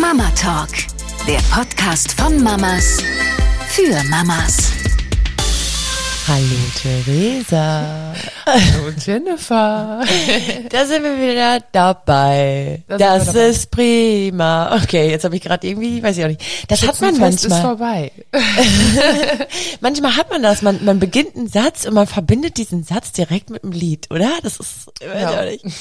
Mama Talk, der Podcast von Mamas für Mamas. Hallo Theresa. Hallo Jennifer. Da sind wir wieder dabei. Da das dabei. ist prima. Okay, jetzt habe ich gerade irgendwie, weiß ich auch nicht. Das hat man ist manchmal. vorbei. Manchmal hat man das. Man, man beginnt einen Satz und man verbindet diesen Satz direkt mit einem Lied, oder? Das ist weiß Ja. ich auch nicht.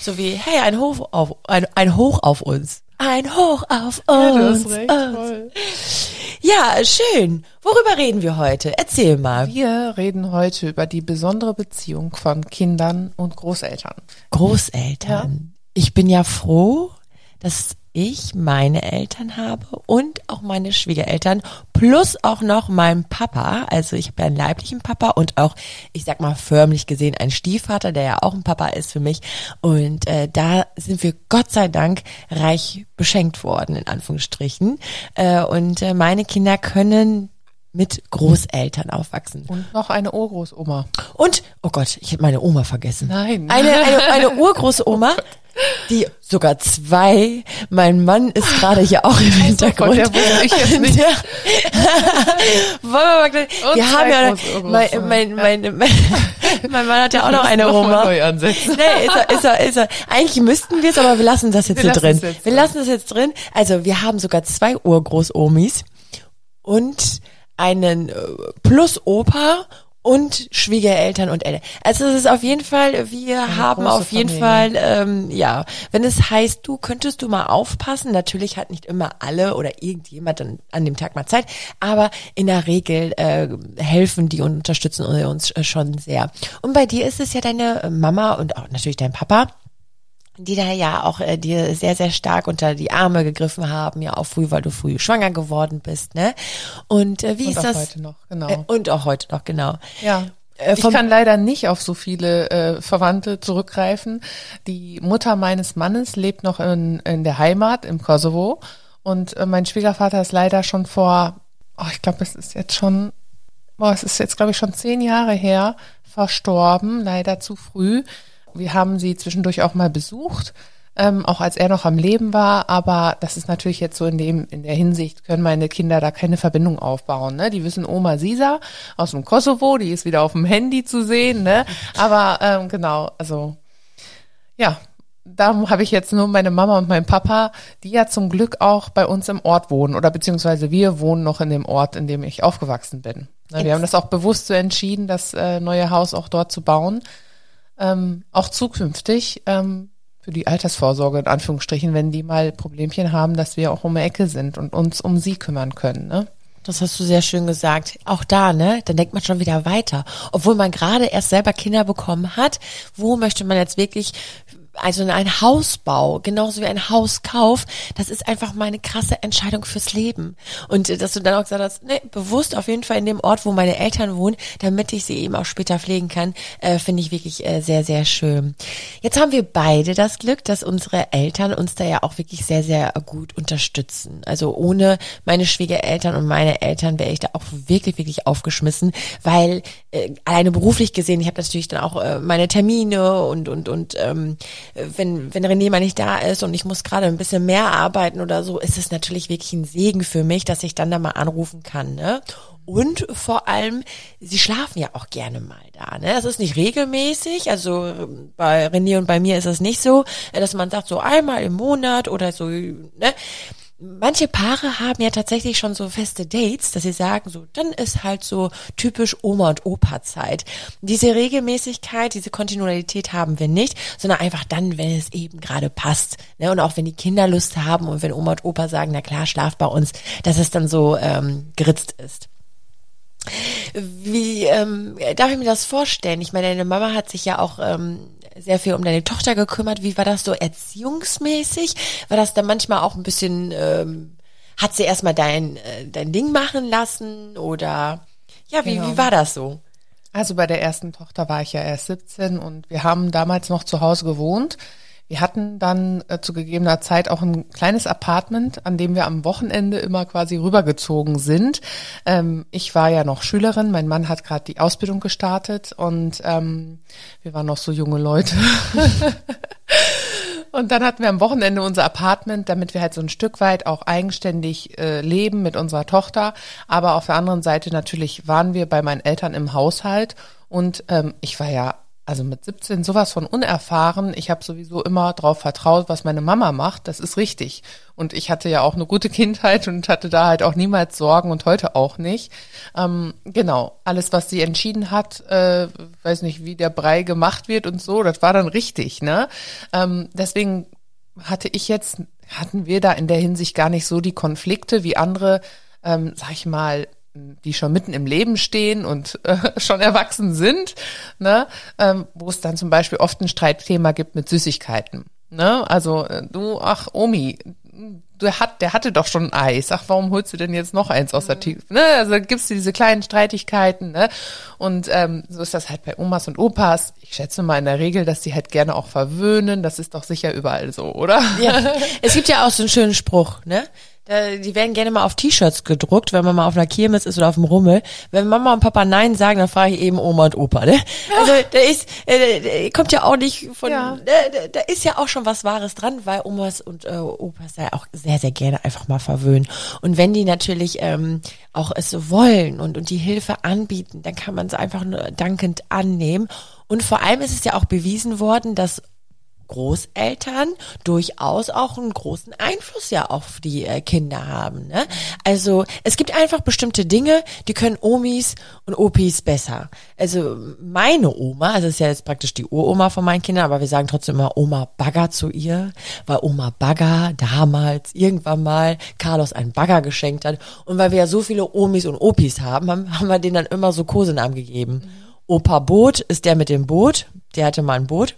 so wie hey ein Hoch auf ein, ein Hoch auf uns. Ein Hoch auf uns. Ja, recht, uns. Ja, schön. Worüber reden wir heute? Erzähl mal. Wir reden heute über die besondere Beziehung von Kindern und Großeltern. Großeltern. Ich bin ja froh, dass ich meine Eltern habe und auch meine Schwiegereltern plus auch noch meinen Papa. Also ich habe ja einen leiblichen Papa und auch, ich sag mal förmlich gesehen, einen Stiefvater, der ja auch ein Papa ist für mich. Und äh, da sind wir Gott sei Dank reich beschenkt worden, in Anführungsstrichen. Äh, und äh, meine Kinder können mit Großeltern aufwachsen. Und noch eine Urgroßoma. Und, oh Gott, ich hätte meine Oma vergessen. Nein. Eine, eine, eine urgroße Oma, die sogar zwei, mein Mann ist gerade hier auch im Hintergrund. der wusste ich jetzt nicht. Der, wir haben ja, mein, mein, mein, mein, Mann hat ja auch noch eine Oma. neu ansetzen. Nee, ist er, ist er, ist er. Eigentlich müssten wir es, aber wir lassen das jetzt hier drin. wir lassen es jetzt drin. Also wir haben sogar zwei Urgroßomis und einen äh, plus Opa und Schwiegereltern und Eltern. Also es ist auf jeden Fall, wir haben große auf jeden Familie. Fall, ähm, ja, wenn es heißt, du könntest du mal aufpassen, natürlich hat nicht immer alle oder irgendjemand dann an dem Tag mal Zeit, aber in der Regel äh, helfen die und unterstützen uns äh, schon sehr. Und bei dir ist es ja deine Mama und auch natürlich dein Papa, die da ja auch äh, dir sehr, sehr stark unter die Arme gegriffen haben, ja auch früh, weil du früh schwanger geworden bist, ne? Und äh, wie Und ist auch das? heute noch, genau. Äh, und auch heute noch, genau. Ja. Äh, Ich kann leider nicht auf so viele äh, Verwandte zurückgreifen. Die Mutter meines Mannes lebt noch in, in der Heimat im Kosovo und äh, mein Schwiegervater ist leider schon vor, oh, ich glaube, es ist jetzt schon, boah, es ist jetzt glaube ich schon zehn Jahre her verstorben, leider zu früh. Wir haben sie zwischendurch auch mal besucht, ähm, auch als er noch am Leben war, aber das ist natürlich jetzt so in dem, in der Hinsicht können meine Kinder da keine Verbindung aufbauen, ne? Die wissen Oma Sisa aus dem Kosovo, die ist wieder auf dem Handy zu sehen, ne? Aber ähm, genau, also ja, da habe ich jetzt nur meine Mama und meinen Papa, die ja zum Glück auch bei uns im Ort wohnen oder beziehungsweise wir wohnen noch in dem Ort, in dem ich aufgewachsen bin. Ne, wir haben das auch bewusst so entschieden, das äh, neue Haus auch dort zu bauen, ähm, auch zukünftig ähm, für die Altersvorsorge in Anführungsstrichen, wenn die mal Problemchen haben, dass wir auch um die Ecke sind und uns um sie kümmern können. Ne? Das hast du sehr schön gesagt. Auch da, ne? Dann denkt man schon wieder weiter. Obwohl man gerade erst selber Kinder bekommen hat. Wo möchte man jetzt wirklich, also ein Hausbau, genauso wie ein Hauskauf, das ist einfach mal eine krasse Entscheidung fürs Leben. Und äh, dass du dann auch gesagt hast, ne, bewusst auf jeden Fall in dem Ort, wo meine Eltern wohnen, damit ich sie eben auch später pflegen kann, äh, finde ich wirklich äh, sehr, sehr schön. Jetzt haben wir beide das Glück, dass unsere Eltern uns da ja auch wirklich sehr, sehr gut unterstützen. Also ohne meine Schwiegereltern und meine Eltern wäre ich da auch wirklich, wirklich aufgeschmissen, weil äh, alleine beruflich gesehen, ich habe natürlich dann auch äh, meine Termine und und und ähm, wenn wenn René mal nicht da ist und ich muss gerade ein bisschen mehr arbeiten oder so, ist es natürlich wirklich ein Segen für mich, dass ich dann da mal anrufen kann, ne? Und vor allem, sie schlafen ja auch gerne mal da. Ne? Das ist nicht regelmäßig. Also bei René und bei mir ist es nicht so, dass man sagt, so einmal im Monat oder so. Ne? Manche Paare haben ja tatsächlich schon so feste Dates, dass sie sagen, so, dann ist halt so typisch Oma und Opa Zeit. Diese Regelmäßigkeit, diese Kontinuität haben wir nicht, sondern einfach dann, wenn es eben gerade passt. Ne? Und auch wenn die Kinder Lust haben und wenn Oma und Opa sagen, na klar, schlaf bei uns, dass es dann so ähm, geritzt ist. Wie ähm, darf ich mir das vorstellen? Ich meine, deine Mama hat sich ja auch ähm, sehr viel um deine Tochter gekümmert. Wie war das so erziehungsmäßig? War das dann manchmal auch ein bisschen, ähm, hat sie erstmal dein, äh, dein Ding machen lassen oder ja, wie, Genau. wie war das so? Also bei der ersten Tochter war ich ja erst 17 und wir haben damals noch zu Hause gewohnt. Wir hatten dann äh, zu gegebener Zeit auch ein kleines Apartment, an dem wir am Wochenende immer quasi rübergezogen sind. Ähm, ich war ja noch Schülerin, mein Mann hat gerade die Ausbildung gestartet und ähm, wir waren noch so junge Leute. Und dann hatten wir am Wochenende unser Apartment, damit wir halt so ein Stück weit auch eigenständig äh, leben mit unserer Tochter. Aber auf der anderen Seite natürlich waren wir bei meinen Eltern im Haushalt und ähm, ich war ja also mit 17 sowas von unerfahren. Ich habe sowieso immer darauf vertraut, was meine Mama macht. Das ist richtig. Und ich hatte ja auch eine gute Kindheit und hatte da halt auch niemals Sorgen und heute auch nicht. Ähm, genau, alles, was sie entschieden hat, äh, weiß nicht, wie der Brei gemacht wird und so, das war dann richtig. Ne? Ähm, deswegen hatte ich jetzt, hatten wir da in der Hinsicht gar nicht so die Konflikte wie andere, ähm, sag ich mal, die schon mitten im Leben stehen und äh, schon erwachsen sind, ne, ähm, wo es dann zum Beispiel oft ein Streitthema gibt mit Süßigkeiten. Ne? Also äh, du, ach Omi, du hat, der hatte doch schon Eis. Ach, warum holst du denn jetzt noch eins aus der mhm. Tüte? Ne? Also gibt's diese kleinen Streitigkeiten. Ne? Und ähm, so ist das halt bei Omas und Opas. Ich schätze mal in der Regel, dass die halt gerne auch verwöhnen. Das ist doch sicher überall so, oder? Ja. Es gibt ja auch so einen schönen Spruch, ne? Äh, die werden gerne mal auf T-Shirts gedruckt, wenn man mal auf einer Kirmes ist oder auf dem Rummel. Wenn Mama und Papa Nein sagen, dann frage ich eben Oma und Opa. Ne? Also der ist, äh, kommt ja auch nicht von, ja. ne, da ist ja auch schon was Wahres dran, weil Omas und äh, Opas ja auch sehr, sehr gerne einfach mal verwöhnen. Und wenn die natürlich ähm, auch es wollen und, und die Hilfe anbieten, dann kann man es einfach nur dankend annehmen. Und vor allem ist es ja auch bewiesen worden, dass Großeltern durchaus auch einen großen Einfluss ja auf die äh, Kinder haben. Ne? Also es gibt einfach bestimmte Dinge, die können Omis und Opis besser. Also meine Oma, also ist ja jetzt praktisch die Uroma von meinen Kindern, aber wir sagen trotzdem immer Oma Bagger zu ihr, weil Oma Bagger damals irgendwann mal Carlos einen Bagger geschenkt hat und weil wir ja so viele Omis und Opis haben, haben, haben wir denen dann immer so Kosenamen gegeben. Mhm. Opa Boot ist der mit dem Boot, der hatte mal ein Boot.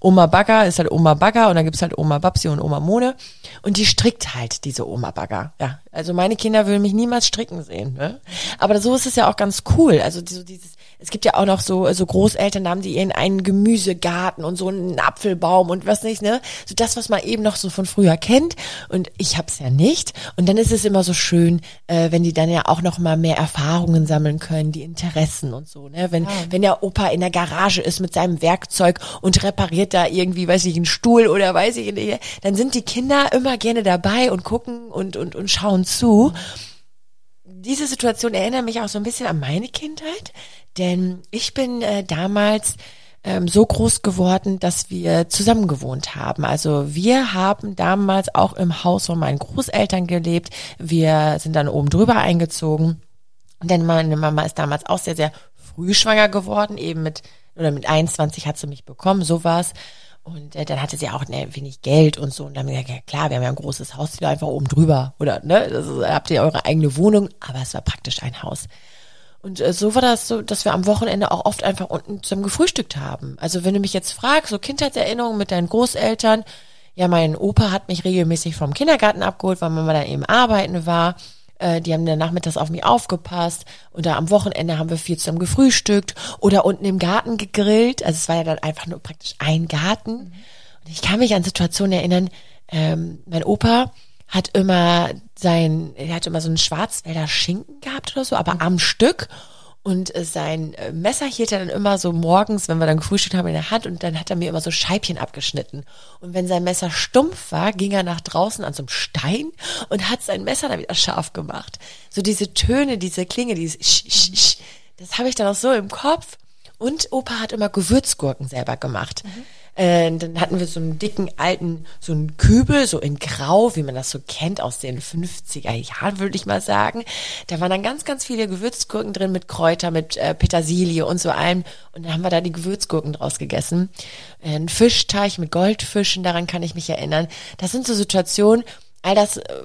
Oma Bagger ist halt Oma Bagger und dann gibt's halt Oma Babsi und Oma Mone. Und die strickt halt diese Oma Bagger. Ja, also meine Kinder würden mich niemals stricken sehen. Ne? Aber so ist es ja auch ganz cool. Also so dieses es gibt ja auch noch so, so Großeltern, da haben die ihren einen Gemüsegarten und so einen Apfelbaum und was nicht, ne? So das, was man eben noch so von früher kennt. Und ich hab's ja nicht. Und dann ist es immer so schön, äh, wenn die dann ja auch noch mal mehr Erfahrungen sammeln können, die Interessen und so, ne? Wenn, ja. wenn der Opa in der Garage ist mit seinem Werkzeug und repariert da irgendwie, weiß ich, einen Stuhl oder weiß ich nicht, dann sind die Kinder immer gerne dabei und gucken und, und, und schauen zu. Diese Situation erinnert mich auch so ein bisschen an meine Kindheit. Denn ich bin äh, damals ähm, so groß geworden, dass wir zusammen gewohnt haben. Also wir haben damals auch im Haus von meinen Großeltern gelebt. Wir sind dann oben drüber eingezogen. Denn meine Mama ist damals auch sehr, sehr früh schwanger geworden, eben mit, oder mit 21 hat sie mich bekommen, sowas. Und äh, dann hatte sie auch ne, wenig Geld und so. Und dann haben wir gesagt, ja klar, wir haben ja ein großes Haus, die einfach oben drüber. Oder, ne, ist, habt ihr eure eigene Wohnung, aber es war praktisch ein Haus. Und äh, so war das so, dass wir am Wochenende auch oft einfach unten zusammen gefrühstückt haben. Also wenn du mich jetzt fragst, so Kindheitserinnerungen mit deinen Großeltern, ja, mein Opa hat mich regelmäßig vom Kindergarten abgeholt, weil Mama dann eben arbeiten war. Äh, die haben dann nachmittags auf mich aufgepasst. Und da am Wochenende haben wir viel zusammen gefrühstückt oder unten im Garten gegrillt. Also es war ja dann einfach nur praktisch ein Garten. Und ich kann mich an Situationen erinnern, ähm, mein Opa hat immer sein, er hat immer so einen Schwarzwälder Schinken gehabt oder so, aber mhm. am Stück. Und äh, sein äh, Messer hielt er dann immer so morgens, wenn wir dann gefrühstückt haben, in der Hand und dann hat er mir immer so Scheibchen abgeschnitten. Und wenn sein Messer stumpf war, ging er nach draußen an so einem Stein und hat sein Messer dann wieder scharf gemacht. So diese Töne, diese Klinge, dieses Sch, Sch, Sch, das habe ich dann auch so im Kopf. Und Opa hat immer Gewürzgurken selber gemacht. Mhm. Äh, dann hatten wir so einen dicken alten, so einen Kübel, so in Grau, wie man das so kennt aus den 50er Jahren, würde ich mal sagen. Da waren dann ganz, ganz viele Gewürzgurken drin mit Kräuter, mit äh, Petersilie und so allem. Und dann haben wir da die Gewürzgurken draus gegessen. Äh, ein Fischteich mit Goldfischen, daran kann ich mich erinnern. Das sind so Situationen, all das äh,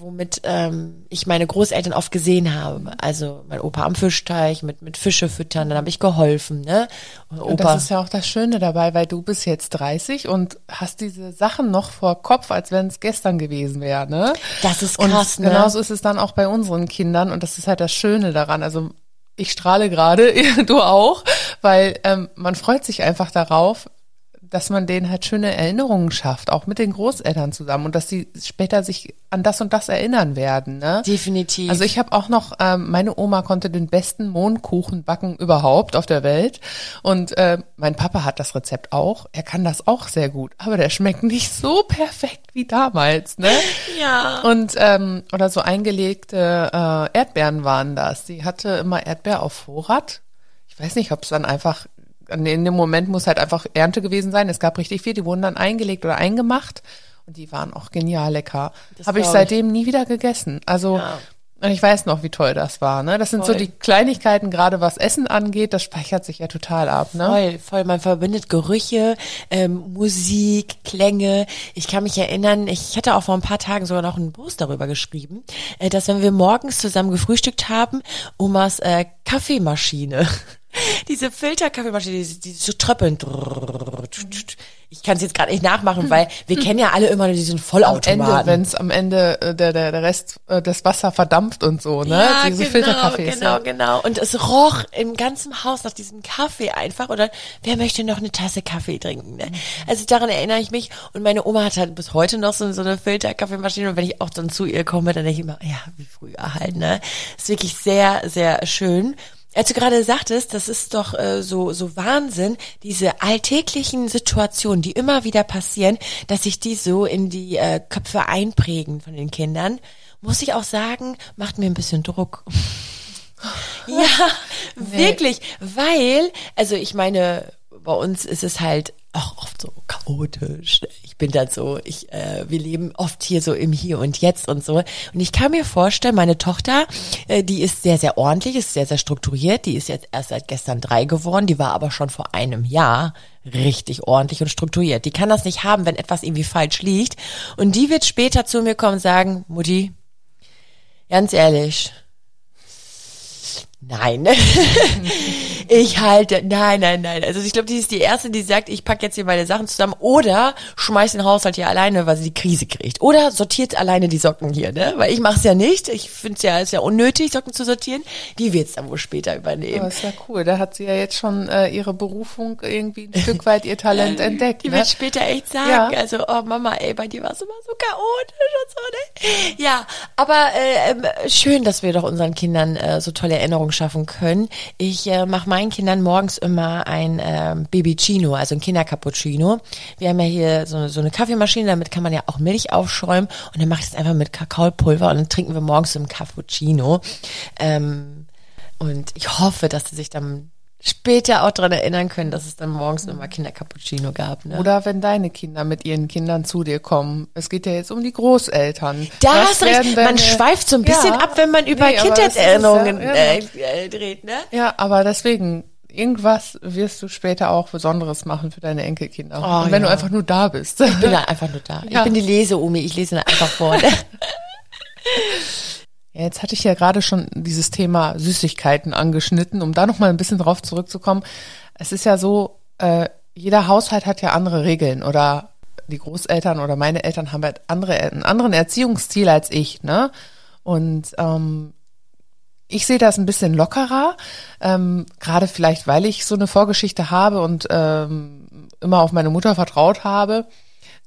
womit ähm, ich meine Großeltern oft gesehen habe. Also mein Opa am Fischteich mit mit Fische füttern, dann habe ich geholfen, ne? Und, Opa, und das ist ja auch das Schöne dabei, weil du bist jetzt 30 und hast diese Sachen noch vor Kopf, als wenn es gestern gewesen wäre, ne? Das ist krass, und ne? Genauso ist es dann auch bei unseren Kindern und das ist halt das Schöne daran. Also ich strahle gerade, du auch, weil ähm, man freut sich einfach darauf, dass man denen halt schöne Erinnerungen schafft, auch mit den Großeltern zusammen und dass sie später sich an das und das erinnern werden. Ne? Definitiv. Also ich habe auch noch, ähm, meine Oma konnte den besten Mohnkuchen backen überhaupt auf der Welt und äh, mein Papa hat das Rezept auch. Er kann das auch sehr gut, aber der schmeckt nicht so perfekt wie damals. Ne? Ja. Und ähm, oder so eingelegte äh, Erdbeeren waren das. Sie hatte immer Erdbeer auf Vorrat. Ich weiß nicht, ob es dann einfach in dem Moment muss halt einfach Ernte gewesen sein. Es gab richtig viel, die wurden dann eingelegt oder eingemacht und die waren auch genial lecker. Das Habe ich glaub ich. seitdem nie wieder gegessen. Also Ja. und ich weiß noch, wie toll das war. Ne, das sind so Voll. die Kleinigkeiten, gerade was Essen angeht. Das speichert sich ja total ab. Ne? Voll, voll. Man verbindet Gerüche, ähm, Musik, Klänge. Ich kann mich erinnern, ich hatte auch vor ein paar Tagen sogar noch einen Post darüber geschrieben, äh, dass wenn wir morgens zusammen gefrühstückt haben, Omas äh, Kaffeemaschine, diese Filterkaffeemaschine, die, die so tröppeln. Ich kann es jetzt gerade nicht nachmachen, weil wir kennen ja alle immer nur diesen Am Ende, Vollautomaten. wenn es am Ende äh, der, der, der Rest äh, des Wasser verdampft und so, ne? Ja, Diese genau, Filterkaffees. genau, ja. genau. Und es roch im ganzen Haus nach diesem Kaffee einfach. Oder wer möchte noch eine Tasse Kaffee trinken? Ne? Also daran erinnere ich mich. Und meine Oma hat halt bis heute noch so, so eine Filterkaffeemaschine. Und wenn ich auch dann zu ihr komme, dann denke ich immer, ja, wie früher halt. Ne, ist wirklich sehr, sehr schön. Als du gerade sagtest, das ist doch äh, so so Wahnsinn, diese alltäglichen Situationen, die immer wieder passieren, dass sich die so in die äh, Köpfe einprägen von den Kindern, muss ich auch sagen, macht mir ein bisschen Druck. ja, wirklich, weil, also ich meine, bei uns ist es halt auch oft so chaotisch. Ich bin dann so, ich, äh, wir leben oft hier so im Hier und Jetzt und so. Und ich kann mir vorstellen, meine Tochter, äh, die ist sehr, sehr ordentlich, ist sehr, sehr strukturiert. Die ist jetzt erst seit gestern drei geworden. Die war aber schon vor einem Jahr richtig ordentlich und strukturiert. Die kann das nicht haben, wenn etwas irgendwie falsch liegt. Und die wird später zu mir kommen und sagen, Mutti, ganz ehrlich, Nein. ich halte, nein, nein, nein. Also ich glaube, die ist die Erste, die sagt, ich pack jetzt hier meine Sachen zusammen oder schmeiß den Haushalt hier alleine, weil sie die Krise kriegt. Oder sortiert alleine die Socken hier, ne? Weil ich mach's ja nicht. Ich finde es ja, ist ja unnötig, Socken zu sortieren. Die wird's dann wohl später übernehmen. Aber ist ja cool. Da hat sie ja jetzt schon äh, ihre Berufung irgendwie ein Stück weit ihr Talent entdeckt. Die Ne? wird später echt sagen, Ja. also, oh Mama, ey, bei dir war es immer so chaotisch und so, ne? Ja, aber äh, ähm, schön, dass wir doch unseren Kindern äh, so tolle Erinnerungen schaffen können. Ich äh, mache meinen Kindern morgens immer ein ähm, Babycino, also ein Kindercappuccino. Wir haben ja hier so, so eine Kaffeemaschine, damit kann man ja auch Milch aufschäumen und dann mache ich das einfach mit Kakaopulver und dann trinken wir morgens ein Cappuccino. Ähm, und ich hoffe, dass sie sich dann später auch dran erinnern können, dass es dann morgens immer Kindercappuccino gab. Ne? Oder wenn deine Kinder mit ihren Kindern zu dir kommen. Es geht ja jetzt um die Großeltern. Da hast du recht. Man schweift so ein bisschen Ja. ab, wenn man über Nee, Kindheitserinnerungen ja, äh, ja. äh, dreht, ne? Ja, aber deswegen, irgendwas wirst du später auch Besonderes machen für deine Enkelkinder. Oh, Und wenn ja. du einfach nur da bist. Ich bin da einfach nur da. Ich Ja. bin die Lese-Umi, ich lese da einfach vor. Jetzt hatte ich ja gerade schon dieses Thema Süßigkeiten angeschnitten, um da nochmal ein bisschen drauf zurückzukommen. Es ist ja so, äh, jeder Haushalt hat ja andere Regeln oder die Großeltern oder meine Eltern haben halt andere, einen anderen Erziehungsstil als ich, ne? Und ähm, ich sehe das ein bisschen lockerer, ähm, gerade vielleicht, weil ich so eine Vorgeschichte habe und ähm, immer auf meine Mutter vertraut habe.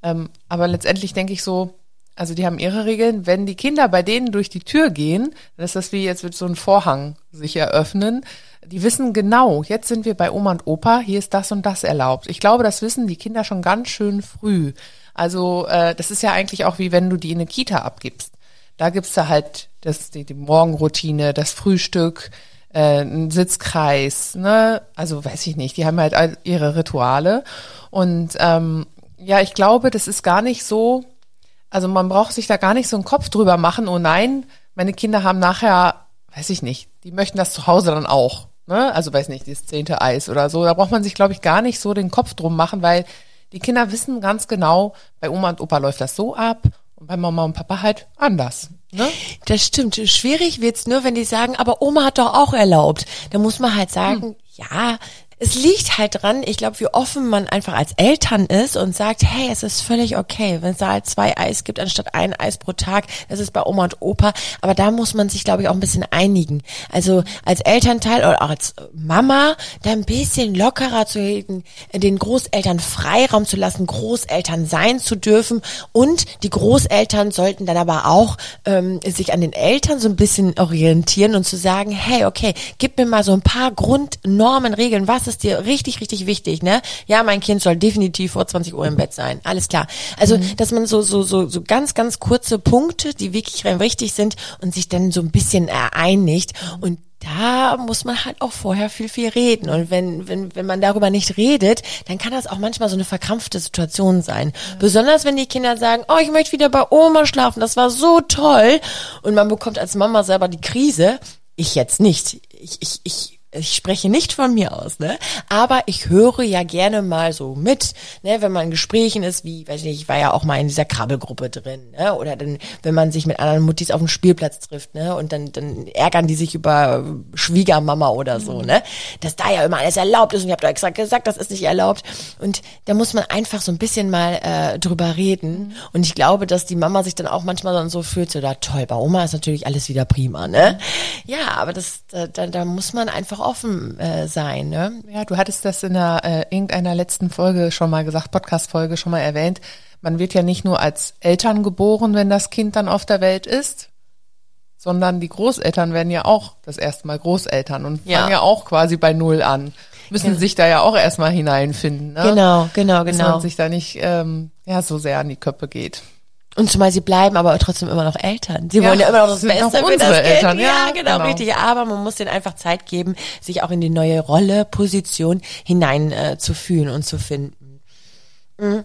Ähm, aber letztendlich denke ich so, also die haben ihre Regeln. Wenn die Kinder bei denen durch die Tür gehen, dann ist das wie jetzt wird so ein Vorhang sich eröffnen. Die wissen genau, jetzt sind wir bei Oma und Opa, hier ist das und das erlaubt. Ich glaube, das wissen die Kinder schon ganz schön früh. Also äh, das ist ja eigentlich auch wie wenn du die in eine Kita abgibst. Da gibt's da halt das, die, die Morgenroutine, das Frühstück, äh, ein Sitzkreis, ne? Also weiß ich nicht, die haben halt ihre Rituale. Und ähm, ja, ich glaube, das ist gar nicht so, also man braucht sich da gar nicht so einen Kopf drüber machen, oh nein, meine Kinder haben nachher, weiß ich nicht, die möchten das zu Hause dann auch. Ne? Also weiß nicht, das zehnte Eis oder so. Da braucht man sich, glaube ich, gar nicht so den Kopf drum machen, weil die Kinder wissen ganz genau, bei Oma und Opa läuft das so ab und bei Mama und Papa halt anders. Ne? Das stimmt. Schwierig wird's nur, wenn die sagen, aber Oma hat doch auch erlaubt. Da muss man halt sagen, ja, es liegt halt dran, ich glaube, wie offen man einfach als Eltern ist und sagt, hey, es ist völlig okay, wenn es da halt zwei Eis gibt anstatt ein Eis pro Tag. Das ist bei Oma und Opa. Aber da muss man sich, glaube ich, auch ein bisschen einigen. Also als Elternteil oder auch als Mama, da ein bisschen lockerer zu reden, den Großeltern Freiraum zu lassen, Großeltern sein zu dürfen. Und die Großeltern sollten dann aber auch ähm, sich an den Eltern so ein bisschen orientieren und zu sagen, hey, okay, gib mir mal so ein paar Grundnormen, Regeln, was ist dir richtig, richtig wichtig, ne? Ja, mein Kind soll definitiv vor 20 Uhr im Bett sein. Alles klar. Also, mhm. dass man so, so, so, so ganz, ganz kurze Punkte, die wirklich rein wichtig sind und sich dann so ein bisschen einigt und da muss man halt auch vorher viel, viel reden. Und wenn, wenn, wenn man darüber nicht redet, dann kann das auch manchmal so eine verkrampfte Situation sein. Ja. Besonders wenn die Kinder sagen, oh, ich möchte wieder bei Oma schlafen, das war so toll. Und man bekommt als Mama selber die Krise. Ich jetzt nicht. Ich, ich, ich ich spreche nicht von mir aus, ne? Aber ich höre ja gerne mal so mit, ne, wenn man in Gesprächen ist, wie, weiß ich nicht, ich war ja auch mal in dieser Krabbelgruppe drin, ne? Oder dann, wenn man sich mit anderen Muttis auf dem Spielplatz trifft, ne? Und dann, dann ärgern die sich über Schwiegermama oder so, mhm. ne? Dass da ja immer alles erlaubt ist und ich habe da extra gesagt, das ist nicht erlaubt. Und da muss man einfach so ein bisschen mal äh, drüber reden. Mhm. Und ich glaube, dass die Mama sich dann auch manchmal dann so fühlt, so da toll, bei Oma ist natürlich alles wieder prima, ne? Mhm. Ja, aber das, da, da, da muss man einfach offen äh, sein. Ne? Ja, du hattest das in der, äh, irgendeiner letzten Folge schon mal gesagt, Podcast-Folge schon mal erwähnt. Man wird ja nicht nur als Eltern geboren, wenn das Kind dann auf der Welt ist, sondern die Großeltern werden ja auch das erste Mal Großeltern und fangen ja auch quasi bei Null an. Müssen genau. sich da ja auch erstmal hineinfinden. Ne? Genau, genau, genau. Dass man sich da nicht ähm, ja, so sehr an die Köppe geht. Und zumal sie bleiben aber trotzdem immer noch Eltern. Sie ja, wollen ja immer noch das Beste noch für das Kind. Eltern, ja, ja genau, genau, richtig. Aber man muss denen einfach Zeit geben, sich auch in die neue Rolle, Position hinein äh, zu fühlen und zu finden. Mhm.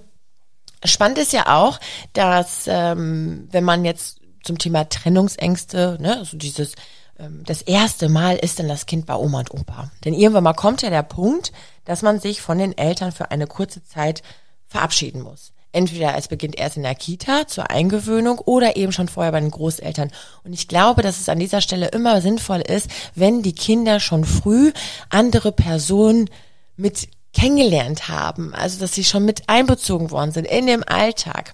Spannend ist ja auch, dass ähm, wenn man jetzt zum Thema Trennungsängste, ne, also dieses ähm, das erste Mal ist dann das Kind bei Oma und Opa. Denn irgendwann mal kommt ja der Punkt, dass man sich von den Eltern für eine kurze Zeit verabschieden muss. Entweder es beginnt erst in der Kita zur Eingewöhnung oder eben schon vorher bei den Großeltern. Und ich glaube, dass es an dieser Stelle immer sinnvoll ist, wenn die Kinder schon früh andere Personen mit kennengelernt haben, also dass sie schon mit einbezogen worden sind in dem Alltag.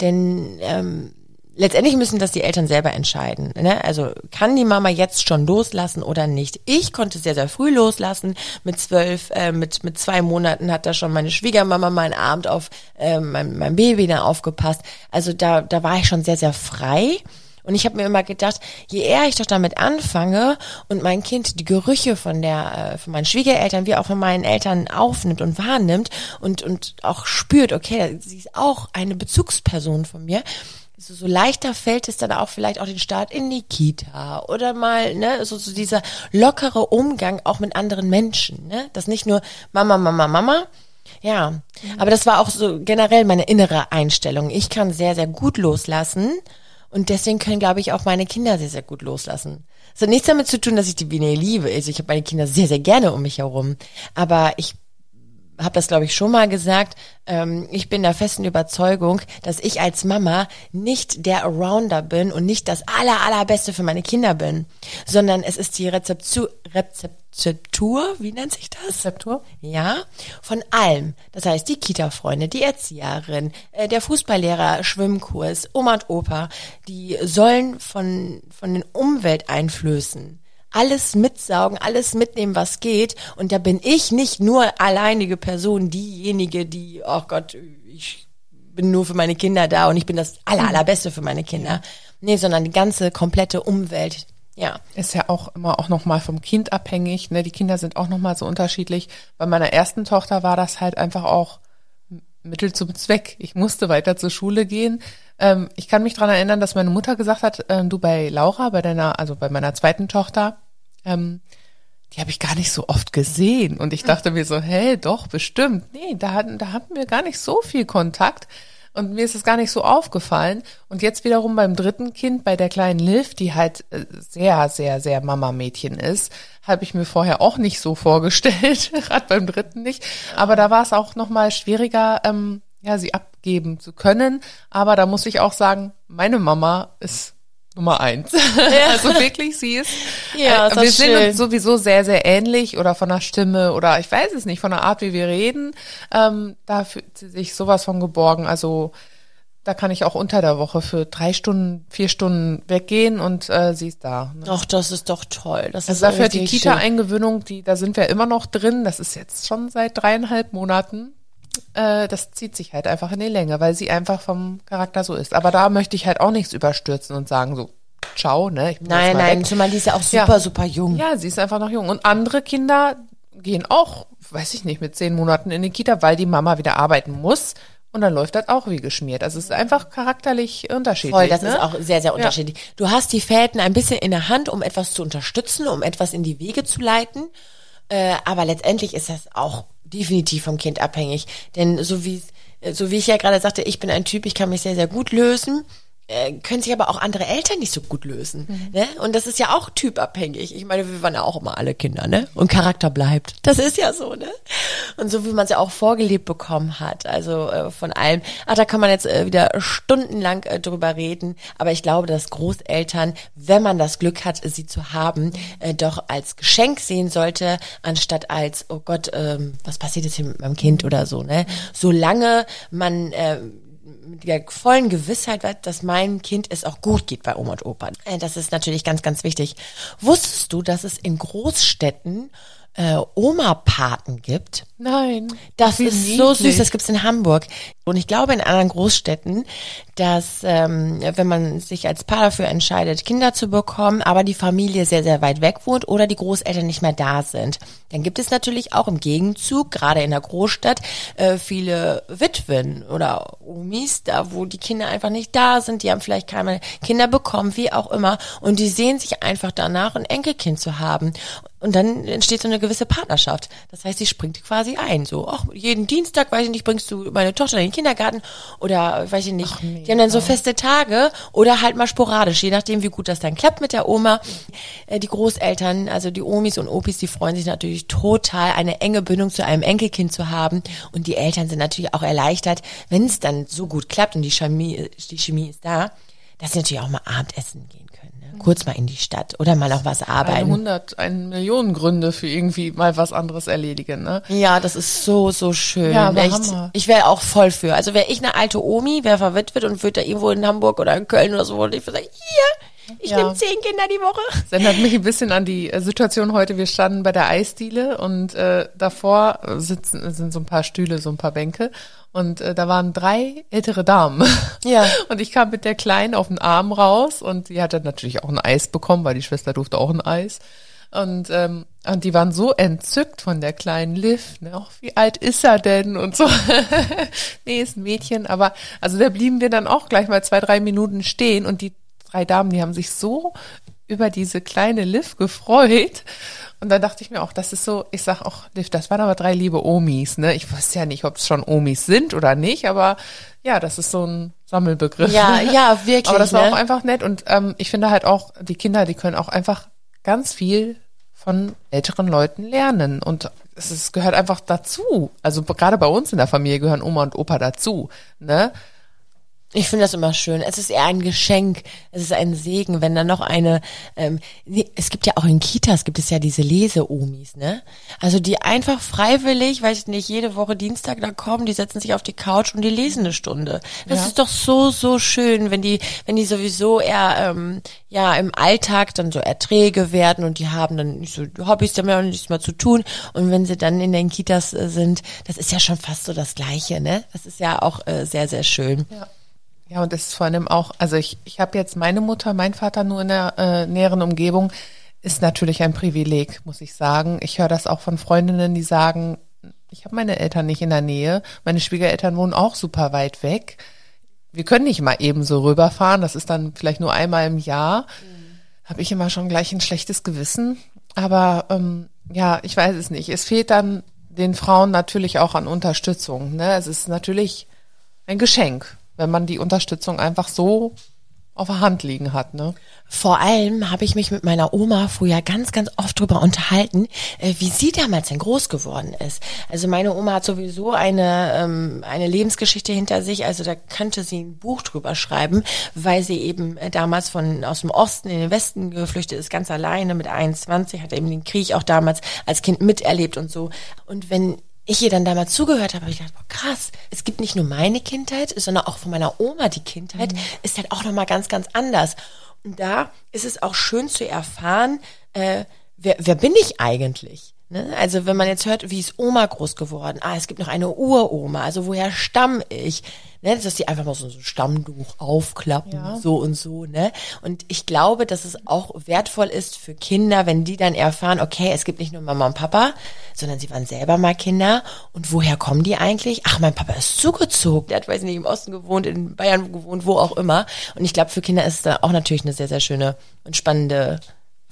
Denn ähm, letztendlich müssen das die Eltern selber entscheiden. Ne? Also kann die Mama jetzt schon loslassen oder nicht? Ich konnte sehr, sehr früh loslassen. Mit zwölf, äh, mit, mit zwei Monaten hat da schon meine Schwiegermama meinen Abend auf äh, mein, mein Baby da aufgepasst. Also da, da war ich schon sehr, sehr frei. Und ich habe mir immer gedacht, je eher ich doch damit anfange und mein Kind die Gerüche von der, äh, von meinen Schwiegereltern wie auch von meinen Eltern aufnimmt und wahrnimmt und, und auch spürt, okay, sie ist auch eine Bezugsperson von mir, so, so leichter fällt es dann auch vielleicht auch den Start in die Kita oder mal, ne, so, so dieser lockere Umgang auch mit anderen Menschen, ne, das nicht nur Mama, Mama, Mama, ja, mhm. aber das war auch so generell meine innere Einstellung. Ich kann sehr, sehr gut loslassen und deswegen können, glaube ich, auch meine Kinder sehr, sehr gut loslassen. Es hat nichts damit zu tun, dass ich die Biene liebe. Also ich habe meine Kinder sehr, sehr gerne um mich herum, aber ich habe das, glaube ich, schon mal gesagt. Ähm, ich bin der festen Überzeugung, dass ich als Mama nicht der Arounder bin und nicht das aller, allerbeste für meine Kinder bin, sondern es ist die Rezeptur, Rezeptur, wie nennt sich das? Rezeptur? Ja, von allem. Das heißt, die Kita-Freunde, die Erzieherin, äh, der Fußballlehrer, Schwimmkurs, Oma und Opa, die sollen von, von den Umwelteinflüssen alles mitsaugen, alles mitnehmen, was geht. Und da bin ich nicht nur alleinige Person, diejenige, die, oh Gott, ich bin nur für meine Kinder da und ich bin das aller, mhm. allerbeste für meine Kinder. Nee, sondern die ganze komplette Umwelt. Ja. Ist ja auch immer auch nochmal vom Kind abhängig. Ne? Die Kinder sind auch nochmal so unterschiedlich. Bei meiner ersten Tochter war das halt einfach auch Mittel zum Zweck. Ich musste weiter zur Schule gehen. Ähm, ich kann mich dran erinnern, dass meine Mutter gesagt hat, äh, du bei Laura, bei deiner, also bei meiner zweiten Tochter, ähm, die habe ich gar nicht so oft gesehen. Und ich dachte mir so, hey, doch, bestimmt. Nee, da da hatten wir gar nicht so viel Kontakt. Und mir ist es gar nicht so aufgefallen. Und jetzt wiederum beim dritten Kind, bei der kleinen Liv, die halt äh, sehr, sehr, sehr Mama-Mädchen ist, habe ich mir vorher auch nicht so vorgestellt, gerade beim dritten nicht. Aber da war es auch nochmal schwieriger, ähm, ja, sie abgeben zu können. Aber da muss ich auch sagen, meine Mama ist Nummer eins. also wirklich, sie ist, Ja, äh, ist wir sind schön. uns sowieso sehr, sehr ähnlich oder von der Stimme oder ich weiß es nicht, von der Art, wie wir reden. Ähm, da fühlt sie sich sowas von geborgen. Also da kann ich auch unter der Woche für drei Stunden, vier Stunden weggehen und äh, sie ist da. Ne? Ach, das ist doch toll. Das Also ist dafür die. Kita-Eingewöhnung, die, da sind wir immer noch drin. Das ist jetzt schon seit dreieinhalb Monaten. Äh, das zieht sich halt einfach in die Länge, weil sie einfach vom Charakter so ist. Aber da möchte ich halt auch nichts überstürzen und sagen so, ciao, ne? Ich bin jetzt Nein, mal nein, weg. zumal die ist ja auch Ja. super, super jung. Ja, sie ist einfach noch jung. Und andere Kinder gehen auch, weiß ich nicht, mit zehn Monaten in die Kita, weil die Mama wieder arbeiten muss. Und dann läuft das auch wie geschmiert. Also es ist einfach charakterlich unterschiedlich. Voll, das ne? ist auch sehr, sehr unterschiedlich. Du hast die Fäden ein bisschen in der Hand, um etwas zu unterstützen, um etwas in die Wege zu leiten. Äh, aber letztendlich ist das auch definitiv vom Kind abhängig. Denn so wie, so wie ich ja gerade sagte, ich bin ein Typ, ich kann mich sehr, sehr gut lösen. Äh, können sich aber auch andere Eltern nicht so gut lösen. Ne? Und das ist ja auch typabhängig. Ich meine, wir waren ja auch immer alle Kinder, ne? Und Charakter bleibt. Das ist ja so, ne? Und so wie man es ja auch vorgelebt bekommen hat. Also äh, von allem. Ach, da kann man jetzt äh, wieder stundenlang äh, drüber reden. Aber ich glaube, dass Großeltern, wenn man das Glück hat, sie zu haben, äh, doch als Geschenk sehen sollte, anstatt als, oh Gott, ähm, was passiert jetzt hier mit meinem Kind oder so, ne? Solange man äh, mit der vollen Gewissheit, dass meinem Kind es auch gut geht bei Oma und Opa. Äh, Das ist natürlich ganz, ganz wichtig. Wusstest du, dass es in Großstädten äh, Oma-Paten gibt? Nein. Das ist so süß, niedlich. das gibt's in Hamburg. Und ich glaube in anderen Großstädten, dass ähm, wenn man sich als Paar dafür entscheidet, Kinder zu bekommen, aber die Familie sehr, sehr weit weg wohnt oder die Großeltern nicht mehr da sind, dann gibt es natürlich auch im Gegenzug, gerade in der Großstadt, äh, viele Witwen oder Omis, da wo die Kinder einfach nicht da sind, die haben vielleicht keine Kinder bekommen, wie auch immer, und die sehen sich einfach danach, ein Enkelkind zu haben. Und dann entsteht so eine gewisse Partnerschaft. Das heißt, sie springt quasi ein. So, ach, jeden Dienstag, weiß ich nicht, bringst du meine Tochter in den Kindergarten oder weiß ich nicht. die haben dann so feste Tage oder halt mal sporadisch, je nachdem, wie gut das dann klappt mit der Oma. Äh, Die Großeltern, also die Omis und Opis, die freuen sich natürlich total, eine enge Bindung zu einem Enkelkind zu haben. Und die Eltern sind natürlich auch erleichtert, wenn es dann so gut klappt und die Chemie, die Chemie ist da, dass sie natürlich auch mal Abendessen gehen? Kurz mal in die Stadt oder mal noch was arbeiten. hundert, eine Millionen Gründe für irgendwie mal was anderes erledigen, ne? Ja, das ist so, so schön. Ja, aber Echt. Hammer. Ich wäre auch voll für. Also wäre ich eine alte Omi, wäre verwitwet und würde da irgendwo in Hamburg oder in Köln oder so, und ich würde sagen, hier, ich Ja. nehme zehn Kinder die Woche. Das erinnert mich ein bisschen an die äh, Situation heute. Wir standen bei der Eisdiele und äh, davor äh, sitzen sind so ein paar Stühle, so ein paar Bänke und äh, da waren drei ältere Damen. Ja. Und ich kam mit der Kleinen auf den Arm raus und die hatte natürlich auch ein Eis bekommen, weil die Schwester durfte auch ein Eis. Und, ähm, und die waren so entzückt von der kleinen Liv. Ne? Auch wie alt ist er denn? Und so. nee, ist ein Mädchen. Aber also da blieben wir dann auch gleich mal zwei, drei Minuten stehen und die drei Damen, die haben sich so über diese kleine Liv gefreut. Und dann dachte ich mir auch, das ist so, ich sag auch, Liv, das waren aber drei liebe Omis, ne? Ich wusste ja nicht, ob es schon Omis sind oder nicht, aber ja, das ist so ein Sammelbegriff. Ja, ja, wirklich. Aber das war ne? auch einfach nett und ähm, ich finde halt auch, die Kinder, die können auch einfach ganz viel von älteren Leuten lernen und es ist, gehört einfach dazu. Also gerade bei uns in der Familie gehören Oma und Opa dazu, ne? Ich finde das immer schön. Es ist eher ein Geschenk. Es ist ein Segen, wenn dann noch eine. Ähm, nee, es gibt ja auch in Kitas gibt es ja diese Lese-Omis, ne? Also die einfach freiwillig, weiß ich nicht, jede Woche Dienstag da kommen, die setzen sich auf die Couch und die lesen eine Stunde. Das Ja. ist doch so so schön, wenn die wenn die sowieso eher ähm, ja im Alltag dann so Erträge werden und die haben dann nicht so Hobbys damit auch nichts mehr zu tun und wenn sie dann in den Kitas äh, sind, das ist ja schon fast so das Gleiche, ne? Das ist ja auch äh, sehr sehr schön. Ja. Ja, und es ist vor allem auch, also ich, ich habe jetzt meine Mutter, mein Vater nur in der äh, näheren Umgebung, ist natürlich ein Privileg, muss ich sagen. Ich höre das auch von Freundinnen, die sagen, ich habe meine Eltern nicht in der Nähe, meine Schwiegereltern wohnen auch super weit weg. Wir können nicht mal eben so rüberfahren, das ist dann vielleicht nur einmal im Jahr. Habe ich immer schon gleich ein schlechtes Gewissen. Aber ähm, ja, ich weiß es nicht. Es fehlt dann den Frauen natürlich auch an Unterstützung. Ne? Es ist natürlich ein Geschenk, wenn man die Unterstützung einfach so auf der Hand liegen hat, ne? Vor allem habe ich mich mit meiner Oma früher ganz, ganz oft drüber unterhalten, äh, wie sie damals denn groß geworden ist. Also meine Oma hat sowieso eine, ähm, eine Lebensgeschichte hinter sich, also da könnte sie ein Buch drüber schreiben, weil sie eben äh, damals von aus dem Osten in den Westen geflüchtet ist, ganz alleine mit 21, hat eben den Krieg auch damals als Kind miterlebt und so. Und wenn ich ihr dann damals zugehört habe, habe ich gedacht, boah, krass, es gibt nicht nur meine Kindheit, sondern auch von meiner Oma die Kindheit, mhm. ist halt auch nochmal ganz, ganz anders. Und da ist es auch schön zu erfahren, äh, wer, wer bin ich eigentlich? Ne? Also wenn man jetzt hört, wie ist Oma groß geworden? Ah, es gibt noch eine Uroma. Also woher stamm ich? Ne? Dass die einfach mal so ein Stammduch aufklappen, ja. so und so. Ne? Und ich glaube, dass es auch wertvoll ist für Kinder, wenn die dann erfahren, okay, es gibt nicht nur Mama und Papa, sondern sie waren selber mal Kinder. Und woher kommen die eigentlich? Ach, mein Papa ist zugezogen. Der hat, weiß nicht, im Osten gewohnt, in Bayern gewohnt, wo auch immer. Und ich glaube, für Kinder ist es da auch natürlich eine sehr, sehr schöne und spannende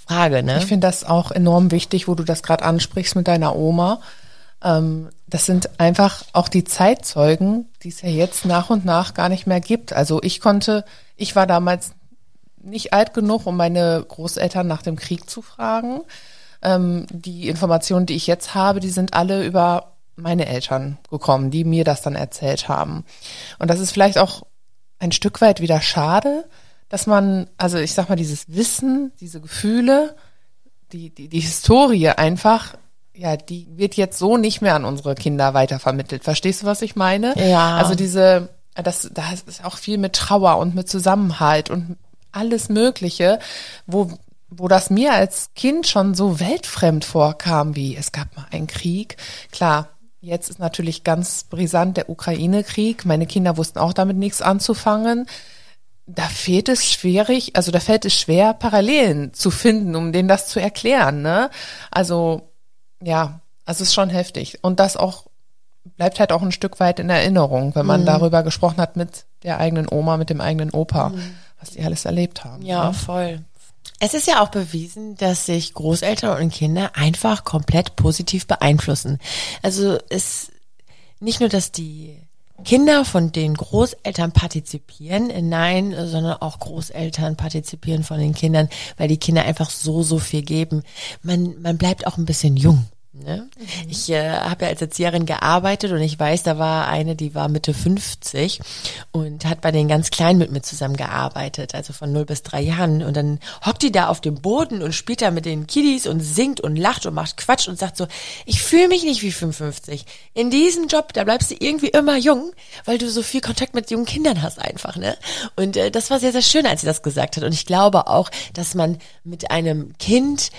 Frage, ne? Ich finde das auch enorm wichtig, wo du das gerade ansprichst mit deiner Oma. Ähm, das sind einfach auch die Zeitzeugen, die es ja jetzt nach und nach gar nicht mehr gibt. Also ich konnte, ich war damals nicht alt genug, um meine Großeltern nach dem Krieg zu fragen. Ähm, die Informationen, die ich jetzt habe, die sind alle über meine Eltern gekommen, die mir das dann erzählt haben. Und das ist vielleicht auch ein Stück weit wieder schade, dass man, also ich sag mal, dieses Wissen, diese Gefühle, die, die, die Historie einfach, ja, die wird jetzt so nicht mehr an unsere Kinder weitervermittelt. Verstehst du, was ich meine? Ja. Also diese, das, da ist auch viel mit Trauer und mit Zusammenhalt und alles Mögliche, wo, wo das mir als Kind schon so weltfremd vorkam, wie es gab mal einen Krieg. Klar, jetzt ist natürlich ganz brisant der Ukraine-Krieg. Meine Kinder wussten auch damit nichts anzufangen da fehlt es schwierig, also da fällt es schwer, Parallelen zu finden, um denen das zu erklären, ne? Also, ja, also es ist schon heftig. Und das auch bleibt halt auch ein Stück weit in Erinnerung, wenn man mhm. darüber gesprochen hat mit der eigenen Oma, mit dem eigenen Opa, mhm. was die alles erlebt haben. Ja, ne? voll. Es ist ja auch bewiesen, dass sich Großeltern und Kinder einfach komplett positiv beeinflussen. Also es nicht nur, dass die Kinder von den Großeltern partizipieren, nein, sondern auch Großeltern partizipieren von den Kindern, weil die Kinder einfach so, so viel geben. Man, man bleibt auch ein bisschen jung. Ne? Mhm. Ich äh, habe ja als Erzieherin gearbeitet und ich weiß, da war eine, die war Mitte 50 und hat bei den ganz Kleinen mit mir zusammengearbeitet, also von 0 bis 3 Jahren. Und dann hockt die da auf dem Boden und spielt da mit den Kiddies und singt und lacht und macht Quatsch und sagt so, ich fühle mich nicht wie 55. In diesem Job, da bleibst du irgendwie immer jung, weil du so viel Kontakt mit jungen Kindern hast einfach. ne? Und äh, das war sehr, sehr schön, als sie das gesagt hat. Und ich glaube auch, dass man mit einem Kind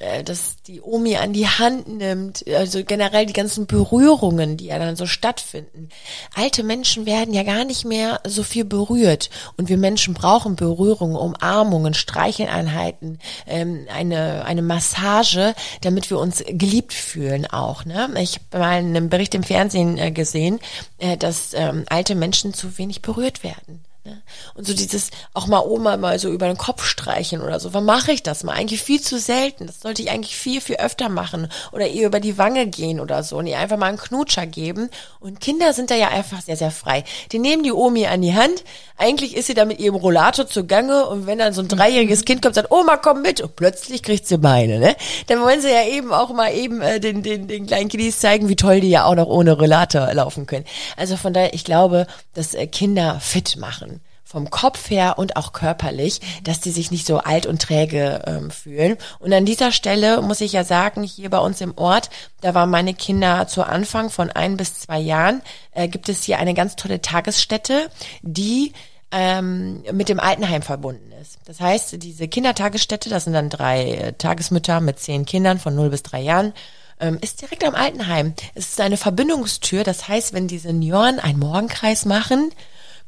äh, dass die Omi an die Hand nimmt, also generell die ganzen Berührungen, die ja dann so stattfinden. Alte Menschen werden ja gar nicht mehr so viel berührt und wir Menschen brauchen Berührungen, Umarmungen, Streicheleinheiten, ähm, eine, eine Massage, damit wir uns geliebt fühlen auch. Ne? Ich habe mal einen Bericht im Fernsehen äh, gesehen, äh, dass ähm, alte Menschen zu wenig berührt werden. Ne? Und so dieses auch mal Oma mal so über den Kopf streichen oder so. Wann mache ich das mal? Eigentlich viel zu selten. Das sollte ich eigentlich viel, viel öfter machen. Oder ihr über die Wange gehen oder so und ihr einfach mal einen Knutscher geben. Und Kinder sind da ja einfach sehr, sehr frei. Die nehmen die Omi an die Hand. Eigentlich ist sie da mit ihrem Rollator zugange und wenn dann so ein dreijähriges Kind kommt, sagt, Oma, komm mit. Und plötzlich kriegt sie Beine, ne? Dann wollen sie ja eben auch mal eben äh, den, den, den kleinen Kiddies zeigen, wie toll die ja auch noch ohne Rollator laufen können. Also von daher, ich glaube, dass äh, Kinder fit machen vom Kopf her und auch körperlich, dass die sich nicht so alt und träge ähm, fühlen. Und an dieser Stelle muss ich ja sagen, hier bei uns im Ort, da waren meine Kinder zu Anfang von ein bis zwei Jahren, äh, gibt es hier eine ganz tolle Tagesstätte, die ähm, mit dem Altenheim verbunden ist. Das heißt, diese Kindertagesstätte, das sind dann drei äh, Tagesmütter mit zehn Kindern von null bis drei Jahren, ähm, ist direkt am Altenheim. Es ist eine Verbindungstür. Das heißt, wenn die Senioren einen Morgenkreis machen,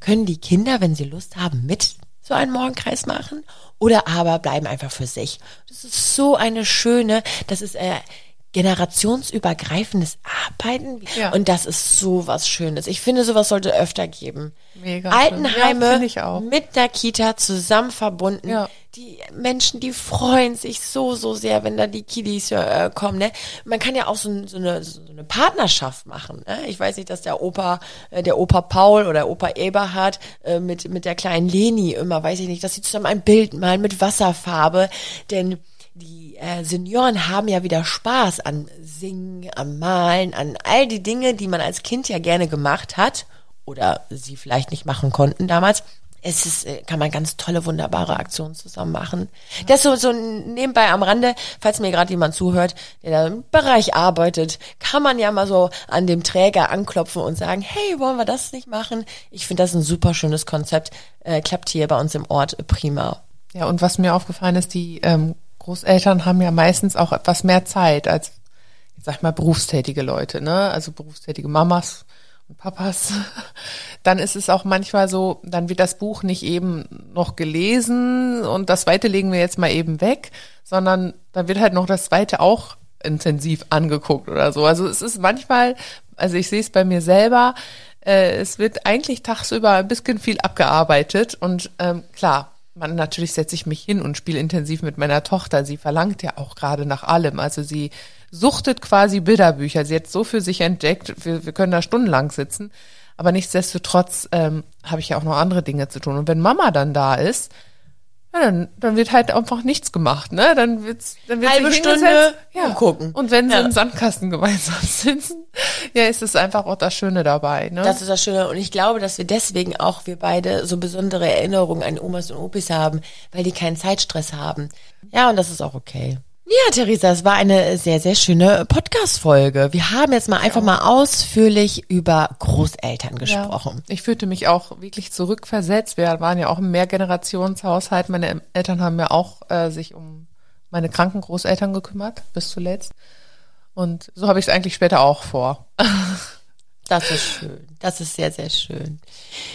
können die Kinder, wenn sie Lust haben, mit so einen Morgenkreis machen oder aber bleiben einfach für sich. Das ist so eine schöne, das ist äh, generationsübergreifendes Arbeiten. Ja. Und das ist so was Schönes. Ich finde, sowas sollte öfter geben. Mega. Ja, Altenheime auch. mit der Kita zusammen verbunden. Ja. Die Menschen, die freuen sich so, so sehr, wenn da die Kiddies äh, kommen. Ne? Man kann ja auch so, so, eine, so eine Partnerschaft machen. Ne? Ich weiß nicht, dass der Opa, äh, der Opa Paul oder Opa Eberhard äh, mit, mit der kleinen Leni immer, weiß ich nicht, dass sie zusammen ein Bild malen mit Wasserfarbe. Denn die äh, Senioren haben ja wieder Spaß an Singen, am Malen, an all die Dinge, die man als Kind ja gerne gemacht hat oder sie vielleicht nicht machen konnten damals. Es ist, äh, kann man ganz tolle, wunderbare Aktionen zusammen machen. Das so, so nebenbei am Rande, falls mir gerade jemand zuhört, der da im Bereich arbeitet, kann man ja mal so an dem Träger anklopfen und sagen, hey, wollen wir das nicht machen? Ich finde das ein super schönes Konzept. Äh, klappt hier bei uns im Ort prima. Ja, und was mir aufgefallen ist, die ähm, Großeltern haben ja meistens auch etwas mehr Zeit als, ich sag mal, berufstätige Leute, ne? Also berufstätige Mamas und Papas. Dann ist es auch manchmal so, dann wird das Buch nicht eben noch gelesen und das zweite legen wir jetzt mal eben weg, sondern dann wird halt noch das zweite auch intensiv angeguckt oder so. Also es ist manchmal, also ich sehe es bei mir selber, äh, es wird eigentlich tagsüber ein bisschen viel abgearbeitet und ähm, klar, man natürlich setze ich mich hin und spiele intensiv mit meiner Tochter. Sie verlangt ja auch gerade nach allem. Also sie suchtet quasi Bilderbücher. Sie hat so für sich entdeckt, wir, wir können da stundenlang sitzen. Aber nichtsdestotrotz ähm, habe ich ja auch noch andere Dinge zu tun. Und wenn Mama dann da ist, ja, dann, dann wird halt einfach nichts gemacht, ne? Dann wird's, dann wird Halbe Stunde ja. und gucken. Und wenn sie Ja. im Sandkasten gemeinsam sitzen, ja, ist es einfach auch das Schöne dabei, ne? Das ist das Schöne. Und ich glaube, dass wir deswegen auch, wir beide, so besondere Erinnerungen an Omas und Opis haben, weil die keinen Zeitstress haben. Ja, und das ist auch okay. Ja, Theresa, es war eine sehr, sehr schöne Podcast-Folge. Wir haben jetzt mal einfach mal ausführlich über Großeltern gesprochen. Ja, ich fühlte mich auch wirklich zurückversetzt. Wir waren ja auch im Mehrgenerationshaushalt. Meine Eltern haben ja auch äh, sich um meine kranken Großeltern gekümmert, bis zuletzt. Und so habe ich es eigentlich später auch vor. Das ist schön. Das ist sehr, sehr schön.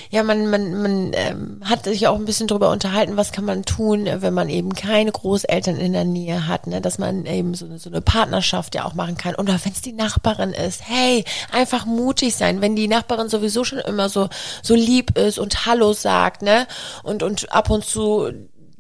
Ja, man, man, man ähm, hat sich auch ein bisschen drüber unterhalten, was kann man tun, wenn man eben keine Großeltern in der Nähe hat, ne? dass man eben so, so eine Partnerschaft ja auch machen kann. Oder wenn es die Nachbarin ist, hey, einfach mutig sein, wenn die Nachbarin sowieso schon immer so, so lieb ist und Hallo sagt, ne? Und, und ab und zu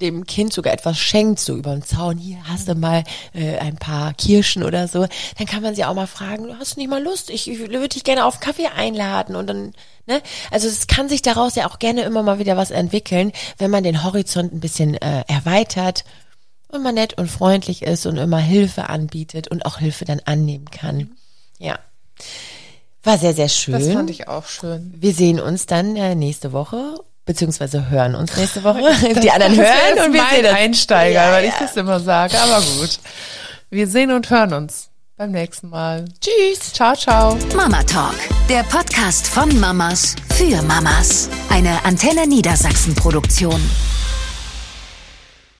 dem Kind sogar etwas schenkt, so über den Zaun, hier hast du mal äh, ein paar Kirschen oder so, dann kann man sie auch mal fragen, hast du nicht mal Lust? Ich, ich würde dich gerne auf einen Kaffee einladen und dann, ne? Also es kann sich daraus ja auch gerne immer mal wieder was entwickeln, wenn man den Horizont ein bisschen äh, erweitert und man nett und freundlich ist und immer Hilfe anbietet und auch Hilfe dann annehmen kann. Ja. War sehr, sehr schön. Das fand ich auch schön. Wir sehen uns dann äh, nächste Woche, beziehungsweise hören uns nächste Woche. Die anderen Das hören und wir sehen uns. Einsteiger, Ja, weil ja. ich das immer sage. Aber gut. Wir sehen und hören uns beim nächsten Mal. Tschüss. Ciao, ciao. Mama Talk, der Podcast von Mamas für Mamas. Eine Antenne Niedersachsen Produktion.